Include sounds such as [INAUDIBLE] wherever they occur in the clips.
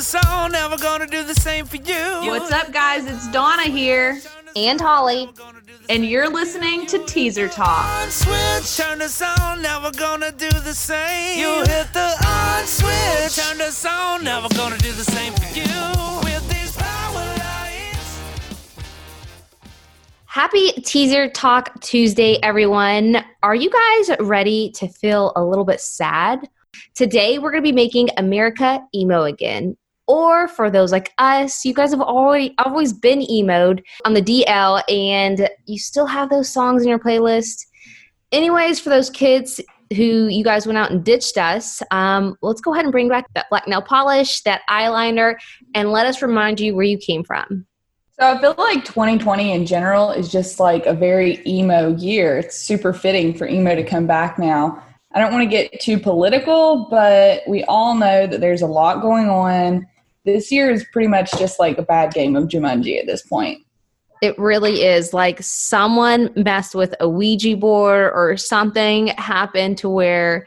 the song, never gonna do the same for you. What's up, guys? It's Donna here, and Holly. and you're listening to Teaser Talk. On switch, turn the song, never gonna do the same. You hit the on switch, turn the song, never gonna do the same for you. With these power lights. Happy Teaser Talk Tuesday, everyone. Are you guys ready to feel a little bit sad? Today, we're going to be making America emo again. Or for those like us, you guys have already always been emoed on the DL and you still have those songs in your playlist. Anyways, for those kids who you guys went out and ditched us, um, let's go ahead and bring back that black nail polish, that eyeliner, and let us remind you where you came from. So I feel like 2020 in general is just like a very emo year. It's super fitting for emo to come back now. I don't want to get too political, but we all know that there's a lot going on. This year is pretty much just like a bad game of Jumanji at this point. It really is. Like someone messed with a Ouija board or something happened to where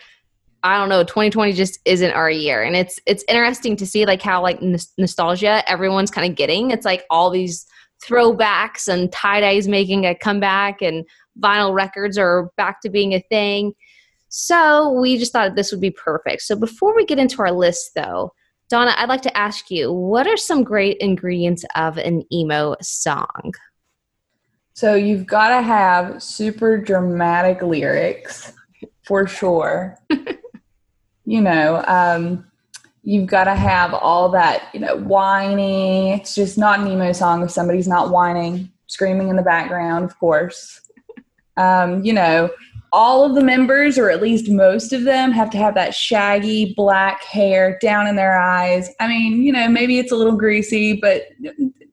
I don't know 2020 just isn't our year. And it's it's interesting to see like how like nos- nostalgia everyone's kind of getting. It's like all these throwbacks and tie-dyes making a comeback and vinyl records are back to being a thing. So we just thought this would be perfect. So before we get into our list though Donna, I'd like to ask you, what are some great ingredients of an emo song? So you've got to have super dramatic lyrics for sure. [LAUGHS] you know, um, you've got to have all that, you know, whining. It's just not an emo song if somebody's not whining, screaming in the background, of course. [LAUGHS] Um, you know, all of the members, or at least most of them, have to have that shaggy black hair down in their eyes. I mean, you know, maybe it's a little greasy, but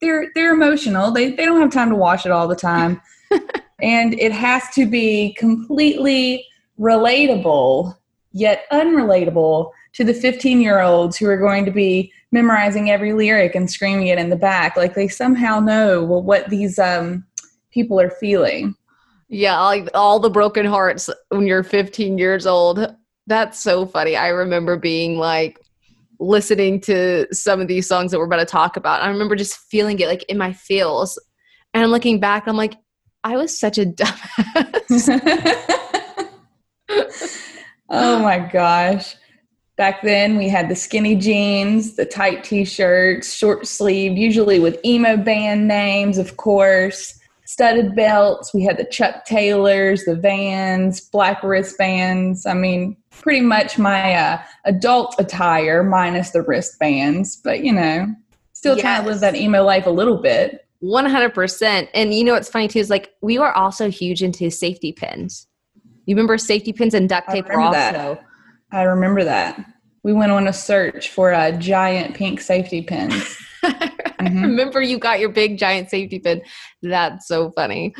they're they're emotional. They they don't have time to wash it all the time. [LAUGHS] and it has to be completely relatable yet unrelatable to the 15 year olds who are going to be memorizing every lyric and screaming it in the back like they somehow know well, what these um, people are feeling Yeah, all the broken hearts when you're 15 years old. That's so funny. I remember being like listening to some of these songs that we're about to talk about. I remember just feeling it like in my feels. And I'm looking back, I'm like, I was such a dumbass. [LAUGHS] oh my gosh. Back then, we had the skinny jeans, the tight t shirts, short sleeve, usually with emo band names, of course, studded belts. We had the Chuck Taylors, the vans, black wristbands. I mean, pretty much my uh, adult attire minus the wristbands, but you know, still trying to live Yes. that emo life a little bit. 100%. And you know what's funny too is like we were also huge into safety pins. You remember safety pins and duct tape were also that. I remember that. We went on a search for a giant pink safety pins. I Mhm. remember you got your big giant safety pin. That's so funny.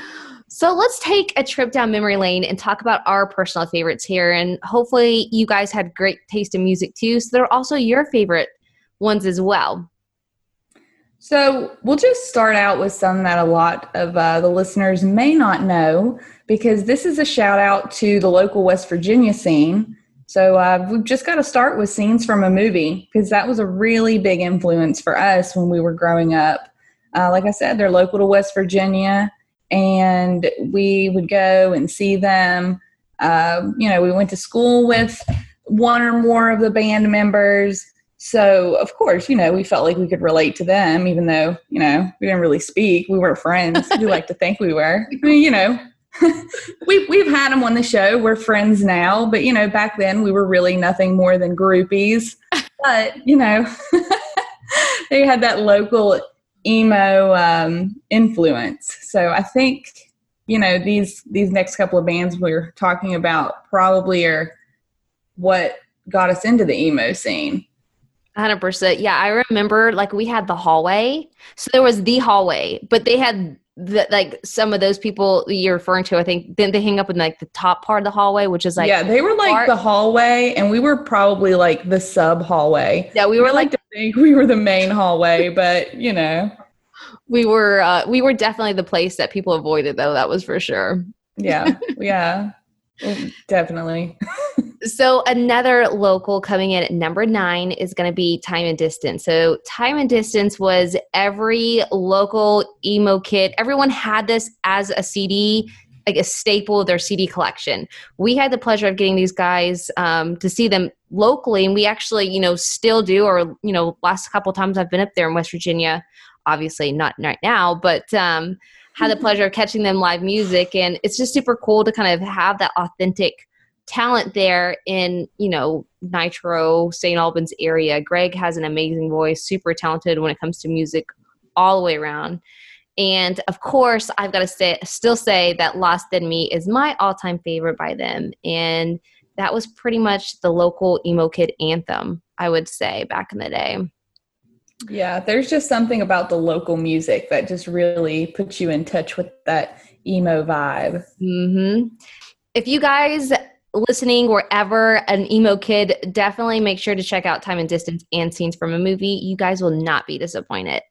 So let's take a trip down memory lane and talk about our personal favorites here. And hopefully, you guys had great taste in music too. So they're also your favorite ones as well. So we'll just start out with some that a lot of uh, the listeners may not know because this is a shout out to the local West Virginia scene. So uh, we've just got to start with scenes from a movie because that was a really big influence for us when we were growing up. Uh, like I said, they're local to West Virginia, and we would go and see them. Uh, you know, we went to school with one or more of the band members. So, of course, you know, we felt like we could relate to them, even though, you know, we didn't really speak. We weren't friends. we [LAUGHS] like to think we were. I mean, you know, [LAUGHS] we've, we've had them on the show. We're friends now. But, you know, back then we were really nothing more than groupies. But, you know, [LAUGHS] they had that local emo um, influence. So I think, you know, these these next couple of bands we're talking about probably are what got us into the emo scene. 100%. Yeah, I remember like we had the hallway. So there was the hallway, but they had the, like some of those people you're referring to, I think, then they hang up in like the top part of the hallway, which is like, yeah, they were like art- the hallway, and we were probably like the sub hallway. yeah, we We were were like, like to think we were the main hallway, but you know, we were, uh, we were definitely the place that people avoided though. That was for sure. yeah, [LAUGHS] yeah, definitely. [LAUGHS] So another local coming in at number nine is going to be Time and Distance. So Time and Distance was every local emo kid. Everyone had this as a CD, like a staple of their CD collection. We had the pleasure of getting these guys um, to see them locally, and we actually, you know, still do. Or you know, last couple times I've been up there in West Virginia, obviously not right now, but. Um, had the [LAUGHS] pleasure of catching them live music and it's just super cool to kind of have that authentic talent there in you know nitro st albans area. Greg has an amazing voice super talented when it comes to music all the way around. And of course i've got to say still say that lost in me is my all-time favorite by them. And that was pretty much the local emo kid anthem i would say back in the day. Yeah there's just something about the local music that just really puts you in touch with that emo vibe. Hmm if you guys listening wherever an emo kid definitely make sure to check out time and distance and scenes from a movie. You guys will not be disappointed.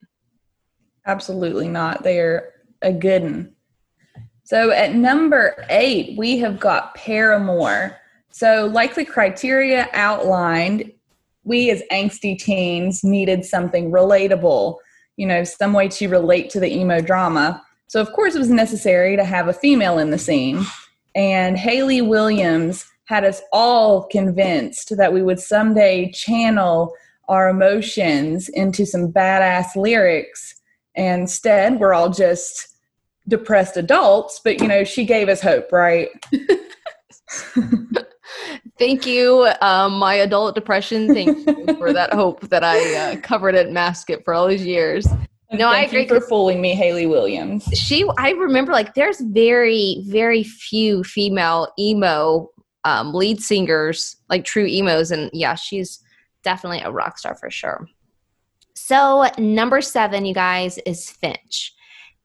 Absolutely not. They're a good one so at number eight we have got Paramore. So like the criteria outlined we as angsty teens needed something relatable you know some way to relate to the emo drama. So of course it was necessary to have a female in the scene and Hayley Williams had us all convinced that we would someday channel our emotions into some badass lyrics. And instead, we're all just depressed adults, but you know, she gave us hope, right? [LAUGHS] Thank you, um, my adult depression. Thank you for that hope that I uh, covered it, masked it for all these years. No, I agree. for fooling me, Hayley Williams. She, I remember, like, there's very, very few female emo um, lead singers, like true emos, and yeah, she's definitely a rock star for sure. So number seven, you guys, is Finch,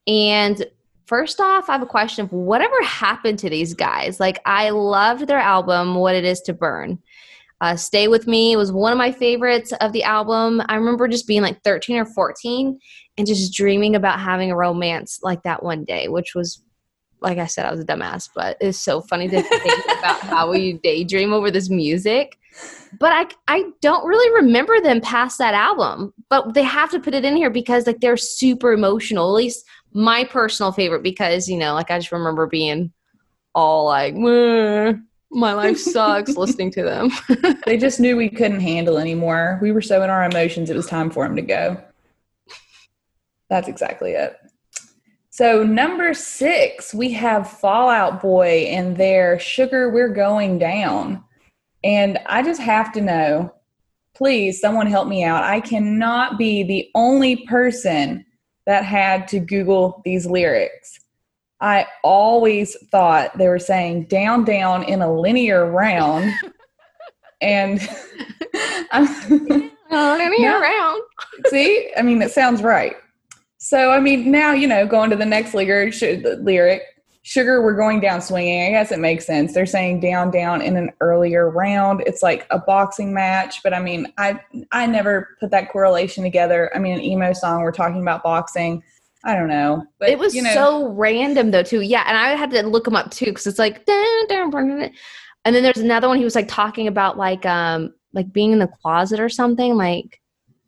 and first off, I have a question of whatever happened to these guys. Like, I loved their album, What It Is to Burn. Uh, Stay With Me was one of my favorites of the album. I remember just being like 13 or 14 and just dreaming about having a romance like that one day, which was, like I said, I was a dumbass, but it's so funny to think [LAUGHS] about how we daydream over this music. But I, I don't really remember them past that album, but they have to put it in here because like they're super emotional. At least my personal favorite because you know, like I just remember being all like, my life sucks listening to them. [LAUGHS] they just knew we couldn't handle anymore. We were so in our emotions, it was time for them to go. That's exactly it. So, number six, we have Fall Out Boy and their Sugar We're Going Down. And I just have to know please, someone help me out. I cannot be the only person that had to Google these lyrics. I always thought they were saying down, down in a linear round. [LAUGHS] and [LAUGHS] I'm linear round. [LAUGHS] See, I mean, it sounds right. So, I mean, now, you know, going to the next lyric, lyric, sugar, we're going down swinging. I guess it makes sense. They're saying down, down in an earlier round. It's like a boxing match, but I mean, I I never put that correlation together. I mean, an emo song, we're talking about boxing. I don't know. But it was you know, so random though too. Yeah, and I had to look them up too because it's like dun, dun, dun, and then there's another one he was like talking about like um like being in the closet or something like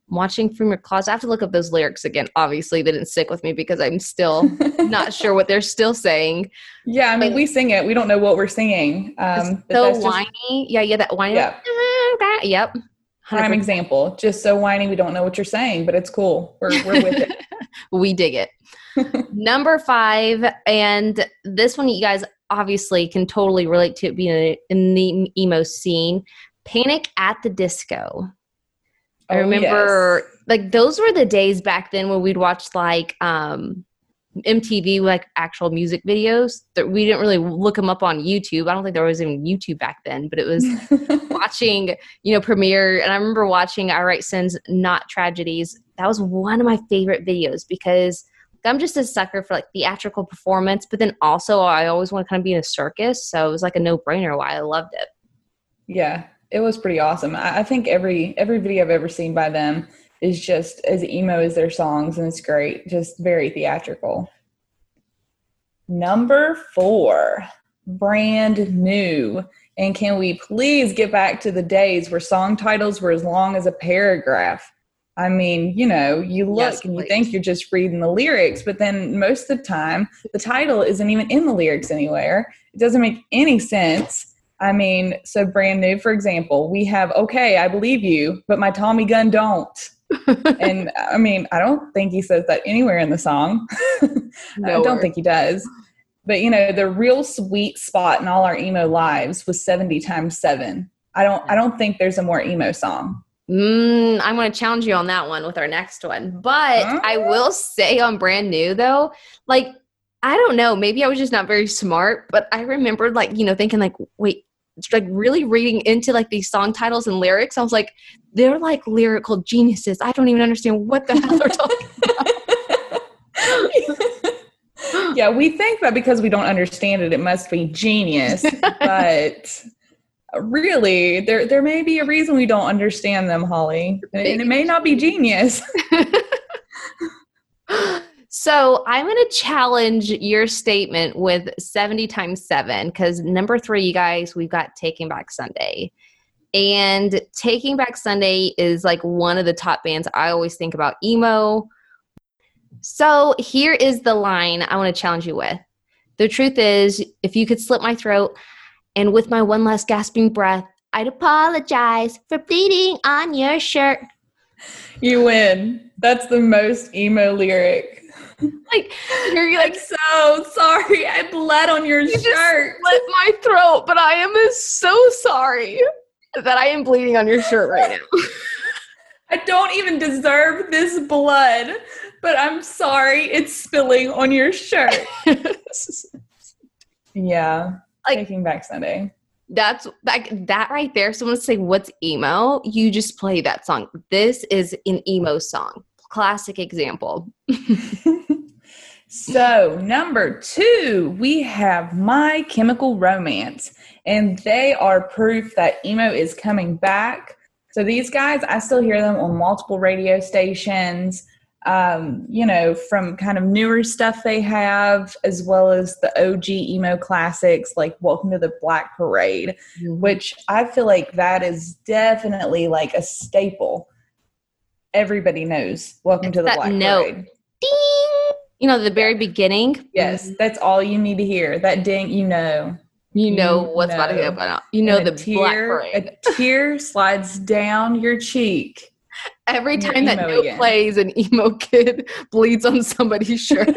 watching from your closet. I have to look up those lyrics again. Obviously, they didn't stick with me because I'm still [LAUGHS] not sure what they're still saying. Yeah, I mean, but, we sing it. We don't know what we're singing. Um, so whiny. Just, yeah, yeah, that whiny. Yeah. Like, yep. 100%. Prime example. Just so whiny, we don't know what you're saying, but it's cool. We're we're with it. [LAUGHS] we dig it. [LAUGHS] Number five, and this one you guys obviously can totally relate to it being in the emo scene. Panic at the Disco. I oh, remember yes. like those were the days back then when we'd watch like um MTV like actual music videos that we didn't really look them up on YouTube. I don't think there was even YouTube back then, but it was [LAUGHS] watching, you know, premiere. And I remember watching I Write Sins, Not Tragedies. That was one of my favorite videos because I'm just a sucker for like theatrical performance, but then also I always want to kind of be in a circus. So it was like a no brainer why I loved it. Yeah, it was pretty awesome. I, I think every every video I've ever seen by them is just as emo as their songs, and it's great. Just very theatrical. Number four, brand new. And can we please get back to the days where song titles were as long as a paragraph? I mean, you know, you look Yes, and you think you're just reading the lyrics, but then most of the time, the title isn't even in the lyrics anywhere. It doesn't make any sense. I mean, so brand new, for example, we have, okay, I believe you, but my Tommy gun don't. [LAUGHS] and I mean, I don't think he says that anywhere in the song. [LAUGHS] I don't think he does. But you know, the real sweet spot in all our emo lives was 70 times 7. I don't I don't think there's a more emo song. Mm, I'm going to challenge you on that one with our next one. But Huh? I will say on brand new though, like I don't know, maybe I was just not very smart, but I remembered like, you know, thinking like, wait, like really reading into like these song titles and lyrics. I was like, they're like lyrical geniuses. I don't even understand what the hell they're talking [LAUGHS] yeah, we think that because we don't understand it, it must be genius. [LAUGHS] but really, there there may be a reason we don't understand them, Holly. And, and it may not be genius. [LAUGHS] [LAUGHS] So I'm going to challenge your statement with 70 times seven because number three, you guys, we've got Taking Back Sunday. And Taking Back Sunday is like one of the top bands I always think about emo. So here is the line I want to challenge you with. The truth is, if you could slit my throat and with my one last gasping breath, I'd apologize for bleeding on your shirt. You win. That's the most emo lyric. [LAUGHS] Like, you're like, so sorry. I bled on your just shirt. slit my throat, but I am so sorry that I am bleeding on your shirt right now. [LAUGHS] I don't even deserve this blood, but I'm sorry it's spilling on your shirt. [LAUGHS] Yeah. Like- Taking back Sunday. That's like that right there. Someone say, What's emo? You just play that song. This is an emo song. Classic example. [LAUGHS] so, number two, we have My Chemical Romance, and they are proof that emo is coming back. So, these guys, I still hear them on multiple radio stations. Um, you know, from kind of newer stuff they have, as well as the OG emo classics like Welcome to the Black Parade. which I feel like that is definitely like a staple. Everybody knows. Welcome to the Black note. Parade. Ding! You know, the very beginning. Yes, that's all you need to hear. That ding, you know. You know You what's about to know. happen. You know And the a Black tear, Parade. a tear slides down your cheek. Every you're time that emo note again. plays, an emo [LAUGHS] kid bleeds on somebody's shirt. [LAUGHS] [LAUGHS]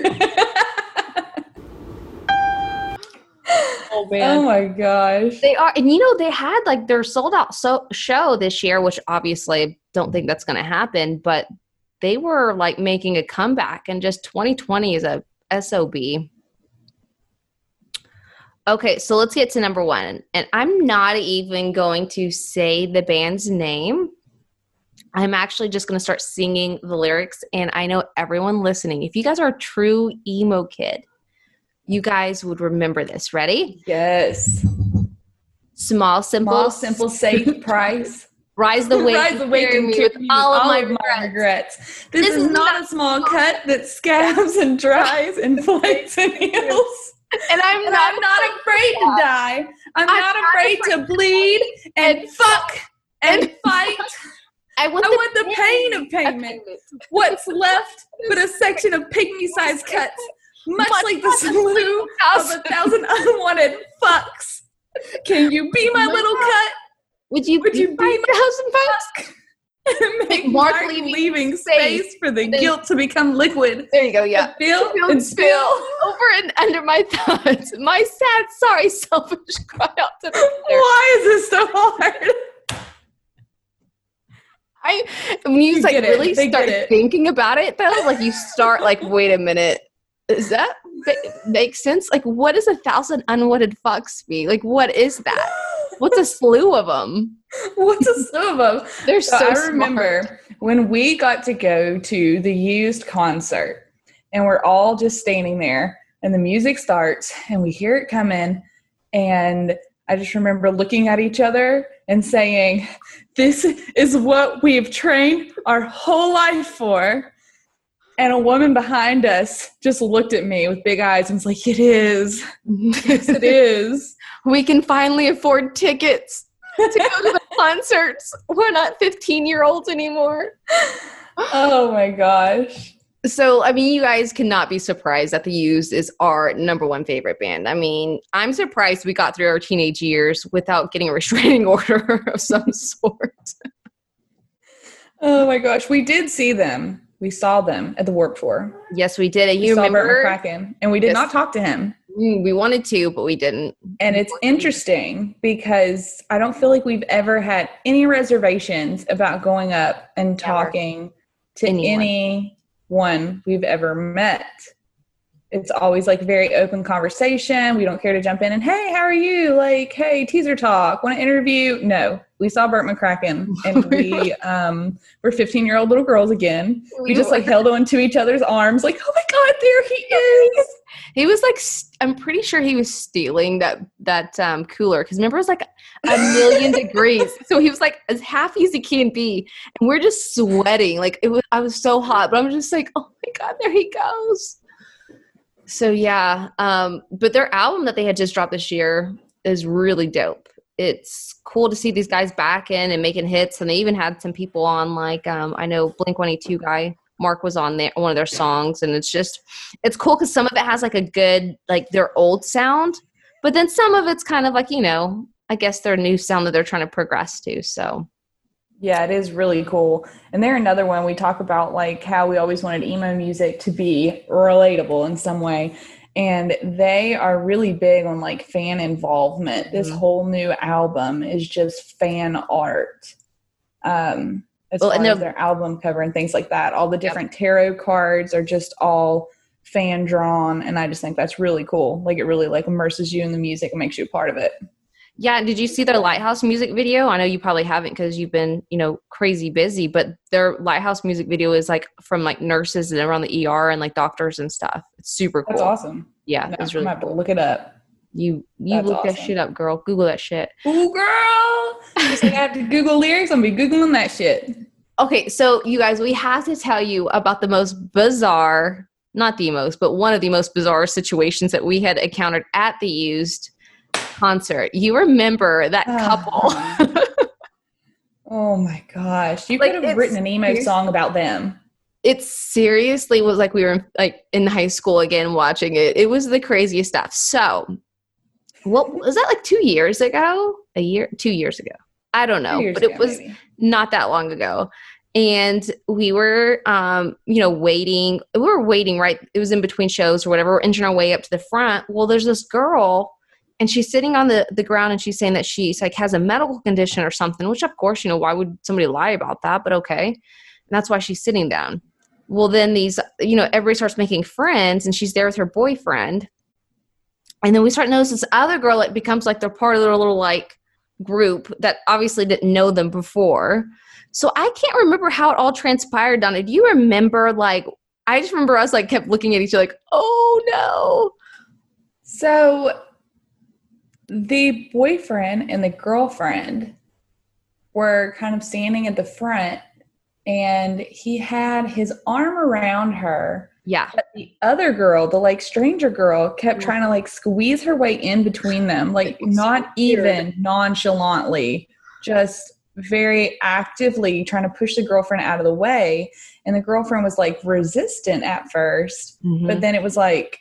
oh man! oh my gosh. They are, and you know, they had like their sold out so show this year, which obviously don't think that's going to happen, but they were like making a comeback, and just 2020 is a SOB. Okay, so let's get to number one. And I'm not even going to say the band's name. I'm actually just going to start singing the lyrics. And I know everyone listening, if you guys are a true emo kid, you guys would remember this. Ready? Yes. Small, simple, Small, simple, safe [LAUGHS] price. Rise the way, Rise the awake and me carry with all of my of regrets. regrets. This, is, not a small cut that scabs and dries and [LAUGHS] flakes and heals. And I'm And not, I'm not afraid to die. I'm, I'm not not afraid to bleed and fuck and and fight. [LAUGHS] I want, I want the pain of of payment. payment. What's left but a section of pygmy-sized cuts, much like the slew of a thousand unwanted fucks. Can you be my little cut? Would you, Would you be my thousand bucks? [LAUGHS] Make Mark Mark leaving leaving, space space for the guilt to become liquid. There you go. Yeah. Feel and spill. [LAUGHS] Over and under my thoughts. My sad, sorry, [LAUGHS] selfish cry out to the Why is this so hard? I when you, You like really They start thinking about it though, like you start like, [LAUGHS] wait a minute, does that make sense? Like, what does a thousand unwanted fucks be? Like, what is that? What's a slew of them? [LAUGHS] What's a slew of them? They're So, so, I smart. remember when we got to go to the used concert and we're all just standing there and the music starts and we hear it coming and I just remember looking at each other and saying, This is what we've trained our whole life for. And a woman behind us just looked at me with big eyes and was like, It is. Yes, it is. [LAUGHS] we can finally afford tickets to go to the [LAUGHS] concerts. We're not 15 year olds anymore. Oh my gosh. So, I mean, you guys cannot be surprised that The Used is our number one favorite band. I mean, I'm surprised we got through our teenage years without getting a [LAUGHS] restraining order of some sort. Oh my gosh. We did see them. We saw them at the Warp Tour. Yes, we did. And We you saw remember? McCracken, and we did Yes. not talk to him. Mm, We wanted to, but we didn't. And it's interesting because I don't feel like we've ever had any reservations about going up and talking to Anyone. Anyone we've ever met. It's always like very open conversation. We don't care to jump in and, hey, how are you? Like, hey, teaser talk, want to interview? No, we saw Bert McCracken [LAUGHS] and we um, were 15 year old little girls again. We just like held on to each other's arms, like, oh my God, there he is. He was like, I'm pretty sure he was stealing that that um, cooler because remember it was like a million degrees, so he was like as happy as he can be, and we're just sweating. Like it was, I was so hot, but I'm just like, oh my god, there he goes. So yeah, um, but their album that they had just dropped this year is really dope. It's cool to see these guys back in and making hits, and they even had some people on like um, I know Blink One Eight Two guy Mark was on there one of their songs, and it's just it's cool because some of it has like a good like their old sound, but then some of it's kind of like you know I guess their new sound that they're trying to progress to. So Yeah, it is really cool. And they're another one we talk about like how we always wanted emo music to be relatable in some way. And they are really big on like fan involvement. This Mhm. whole new album is just fan art. Um as Well, far and as their album cover and things like that. All the different tarot cards are just all fan drawn and I just think that's really cool. Like it really like immerses you in the music and makes you a part of it. yeah, did you see their Lighthouse music video? I know you probably haven't because you've been you know crazy busy, but their Lighthouse music video is like from like nurses and around the ER and like doctors and stuff. It's super cool. That's awesome. Yeah, No, it's I'm really gonna have to look it up. You you That's look that shit up, girl. Google that shit. Ooh, girl. Just like I have to Google lyrics, I'm be Googling that shit. Okay, so you guys, we have to tell you about the most bizarre, not the most, but one of the most bizarre situations that we had encountered at the used concert. You remember that ah. couple? [LAUGHS] oh my gosh. You Like, could have written an emo song about them. it seriously was like we were like in high school again watching it. It was the craziest stuff. So, what was that like 2 years ago? A year, 2 years ago. I don't know, but ago, it was maybe. not that long ago. And we were um you know waiting we were waiting right? It was in between shows or whatever. We're inching our way up to the front. Well there's this girl and she's sitting on the the ground and she's saying that she's like has a medical condition or something which of course you know why would somebody lie about that? But okay. And that's why she's sitting down. Well then these you know everybody starts making friends and she's there with her boyfriend and then we start notice this other girl it becomes like they're part of their little like group that obviously didn't know them before so I can't remember how it all transpired, Donna. Do you remember like I just remember us like kept looking at each other like, oh no. So the boyfriend and the girlfriend were kind of standing at the front and he had his arm around her Yeah. But the other girl, the like stranger girl, kept Mhm. trying to like squeeze her way in between them, [SIGHS] like not even nonchalantly, just very actively trying to push the girlfriend out of the way. And the girlfriend was like resistant at 1st Mm-hmm. but then it was like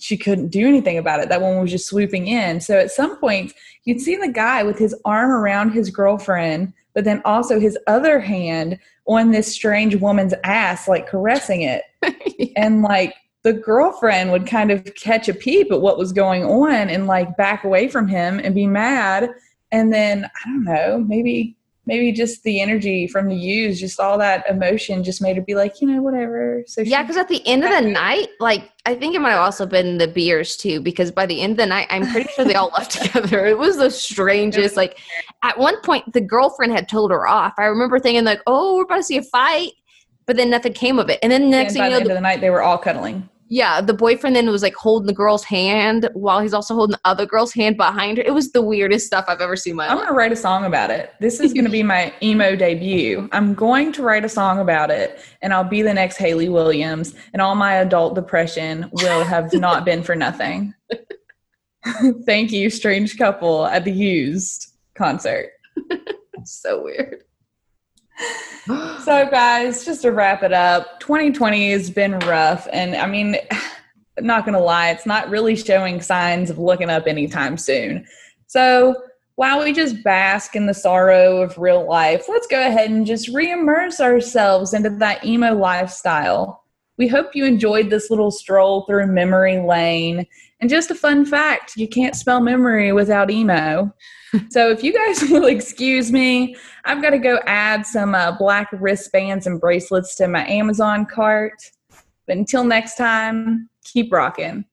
she couldn't do anything about it. That one was just swooping in. So at some point, you'd see the guy with his arm around his girlfriend, but then also his other hand on this strange woman's ass, like caressing it. [LAUGHS] And like the girlfriend would kind of catch a peep at what was going on and like back away from him and be mad. And then i don't know maybe maybe just the energy from the use just all that emotion just made her be like you know whatever so yeah, because at the end of the night, like I think it might have also been the beers too, because by the end of the night, I'm pretty sure they all left [LAUGHS] together. It was the strangest. Like at one point, the girlfriend had told her off. I remember thinking like, "Oh, we're about to see a fight," but then nothing came of it. And then the next and thing by you the know, end the of the night they were all cuddling Yeah, the boyfriend then was like holding the girl's hand while he's also holding the other girl's hand behind her. It was the weirdest stuff I've ever seen my i'm life. to write a song about it this is to be my [LAUGHS] emo debut i'm going to write a song about it and i'll be the next hayley williams and all my adult depression will have [LAUGHS] not been for nothing [LAUGHS] Thank you, strange couple at the used concert. so weird. So, guys, just to wrap it up, 2020 has been rough. And I mean, not going to lie, it's not really showing signs of looking up anytime soon. So, while we just bask in the sorrow of real life, let's go ahead and just re immerse ourselves into that emo lifestyle. We hope you enjoyed this little stroll through memory lane. And just a fun fact you can't spell memory without emo. [LAUGHS] so, if you guys [LAUGHS] will excuse me, I've got to go add some uh, black wristbands and bracelets to my Amazon cart. But until next time, keep rocking.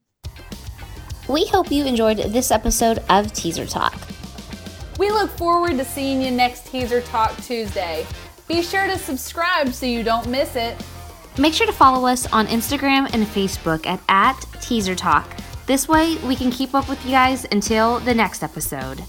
We hope you enjoyed this episode of Teaser Talk. We look forward to seeing you next Teaser Talk Tuesday. Be sure to subscribe so you don't miss it. Make sure to follow us on Instagram and Facebook at, at Teaser Talk. This way, we can keep up with you guys until the next episode.